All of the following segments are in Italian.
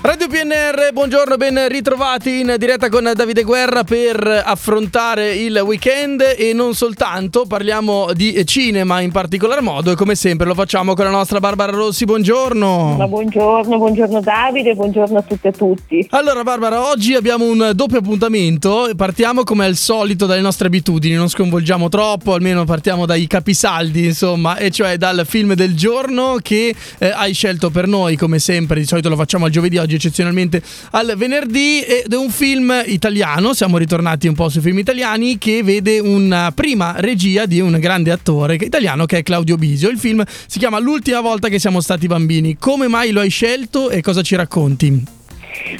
Radio PNR, buongiorno, ben ritrovati in diretta con Davide Guerra per affrontare il weekend e non soltanto, parliamo di cinema in particolar modo e come sempre lo facciamo con la nostra Barbara Rossi, buongiorno. Ma buongiorno, buongiorno Davide, buongiorno a tutte e a tutti. Allora Barbara, oggi abbiamo un doppio appuntamento, partiamo come al solito dalle nostre abitudini, non sconvolgiamo troppo, almeno partiamo dai capisaldi insomma, e cioè dal film del giorno che eh, hai scelto per noi, come sempre, di solito lo facciamo al giovedì, oggi eccezionalmente al venerdì ed è un film italiano, siamo ritornati un po' sui film italiani che vede una prima regia di un grande attore italiano che è Claudio Bisio. Il film si chiama L'ultima volta che siamo stati bambini. Come mai lo hai scelto e cosa ci racconti?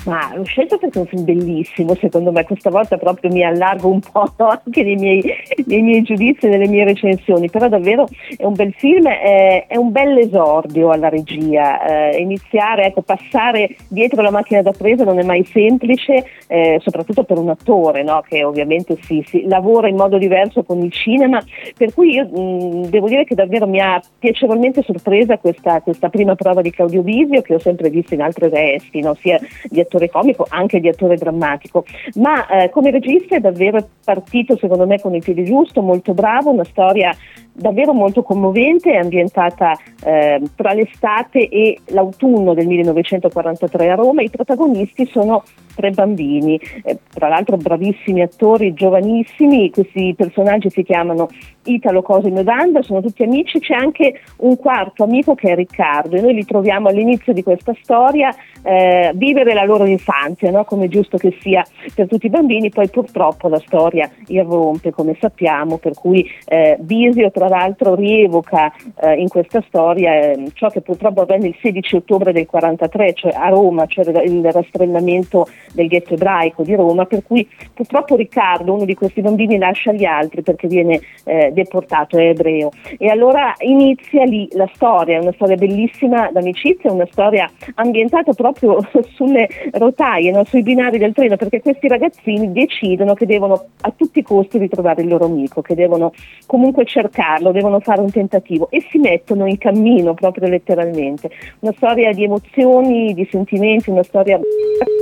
Ma l'ho scelto perché è un film bellissimo, secondo me questa volta proprio mi allargo un po' anche nei miei, nei miei giudizi e nelle mie recensioni, però davvero è un bel film, è, è un bel esordio alla regia, eh, iniziare, ecco, passare dietro la macchina da presa non è mai semplice, eh, soprattutto per un attore no? che ovviamente si, si, lavora in modo diverso con il cinema, per cui io mh, devo dire che davvero mi ha piacevolmente sorpresa questa, questa prima prova di Claudio Visio che ho sempre visto in altre vesti, no? sia di attore comico, anche di attore drammatico, ma eh, come regista è davvero partito secondo me con il piede giusto, molto bravo, una storia davvero molto commovente, ambientata eh, tra l'estate e l'autunno del 1943 a Roma, i protagonisti sono tre bambini, eh, tra l'altro bravissimi attori, giovanissimi, questi personaggi si chiamano Italo, Cosimo e Wanda, sono tutti amici, c'è anche un quarto amico che è Riccardo e noi li troviamo all'inizio di questa storia eh, vivere la loro infanzia, no? come è giusto che sia per tutti i bambini, poi purtroppo la storia irrompe come sappiamo, per cui eh, Bisio tra l'altro rievoca eh, in questa storia eh, ciò che purtroppo avvenne il 16 ottobre del 43, cioè a Roma, cioè il rastrellamento del ghetto ebraico di Roma, per cui purtroppo Riccardo, uno di questi bambini, lascia gli altri perché viene eh, deportato, è ebreo. E allora inizia lì la storia, una storia bellissima d'amicizia, una storia ambientata proprio sulle rotaie, no? sui binari del treno, perché questi ragazzini decidono che devono a tutti i costi ritrovare il loro amico, che devono comunque cercarlo, devono fare un tentativo e si mettono in cammino proprio letteralmente. Una storia di emozioni, di sentimenti, una storia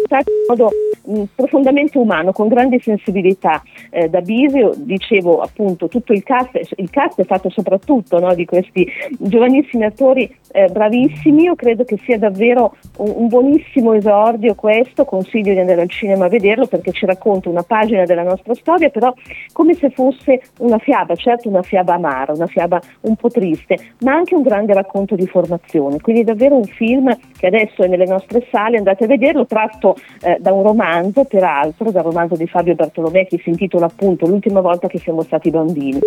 in modo profondamente umano, con grande sensibilità. Eh, da Bisio, dicevo appunto, tutto il cast, il cast è fatto soprattutto no, di questi giovanissimi attori eh, bravissimi, io credo che sia davvero un, un, buonissimo esordio questo, consiglio di andare al cinema a vederlo perché ci racconta una pagina della nostra storia, però come se fosse una fiaba, certo una fiaba amara, una fiaba un po' triste, ma anche un grande racconto di formazione, quindi davvero un film che adesso è nelle nostre sale, andate a vederlo, tratto eh, da un romanzo, peraltro, dal romanzo di Fabio Bartolomei che si intitola appunto L'ultima volta che siamo stati bambini.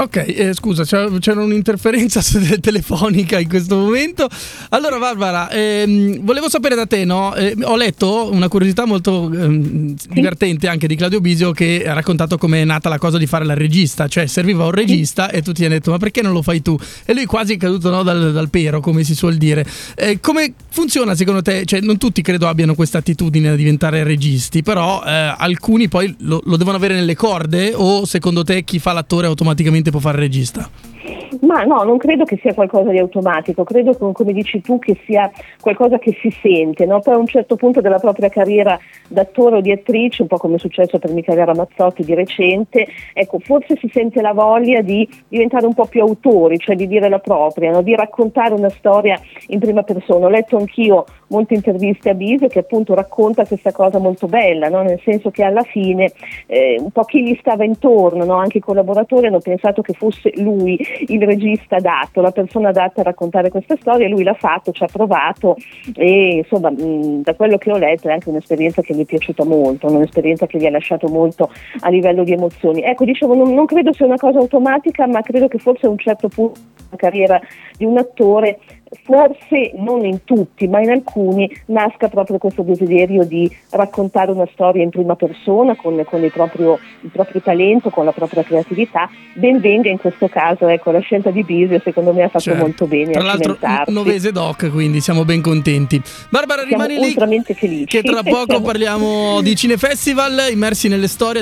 Ok, eh, scusa, c'era un'interferenza telefonica in questo momento. Allora, Barbara, ehm, volevo sapere da te, no? Eh, ho letto una curiosità molto ehm, divertente anche di Claudio Bisio che ha raccontato come è nata la cosa di fare la regista, cioè serviva un regista e tu ti hai detto ma perché non lo fai tu? E lui quasi è caduto no, dal, dal, pero, come si suol dire. Eh, come funziona secondo te? Cioè, non tutti credo abbiano questa attitudine a diventare registi, però eh, alcuni poi lo, lo devono avere nelle corde o secondo te chi fa l'attore automaticamente può fare regista? Ma no, non credo che sia qualcosa di automatico, credo come dici tu che sia qualcosa che si sente, no? poi a un certo punto della propria carriera d'attore o di attrice, un po' come è successo per Michele Ramazzotti di recente, ecco, forse si sente la voglia di diventare un po' più autori, cioè di dire la propria, no? di raccontare una storia in prima persona. Ho letto anch'io molte interviste a Bisio che appunto racconta questa cosa molto bella, no? nel senso che alla fine eh, un po' chi gli stava intorno, anche i collaboratori hanno pensato che fosse lui il regista adatto, la persona adatta a raccontare questa storia, lui l'ha fatto, ci ha provato e insomma mh, da quello che ho letto è anche un'esperienza che gli è piaciuta molto, un'esperienza che gli ha lasciato molto a livello di emozioni. Ecco, dicevo, non, non credo sia una cosa automatica, ma credo che forse a un certo punto la carriera di un attore forse non in tutti, ma in alcuni nasca proprio questo desiderio di raccontare una storia in prima persona con, con il, proprio, il, proprio, talento, con la propria creatività. Ben venga in questo caso, ecco, la scelta di Bisio secondo me ha fatto certo. molto bene. Tra l'altro Novese Doc, quindi siamo ben contenti. Barbara siamo rimani lì felici. che tra poco parliamo di Cinefestival, immersi nelle storie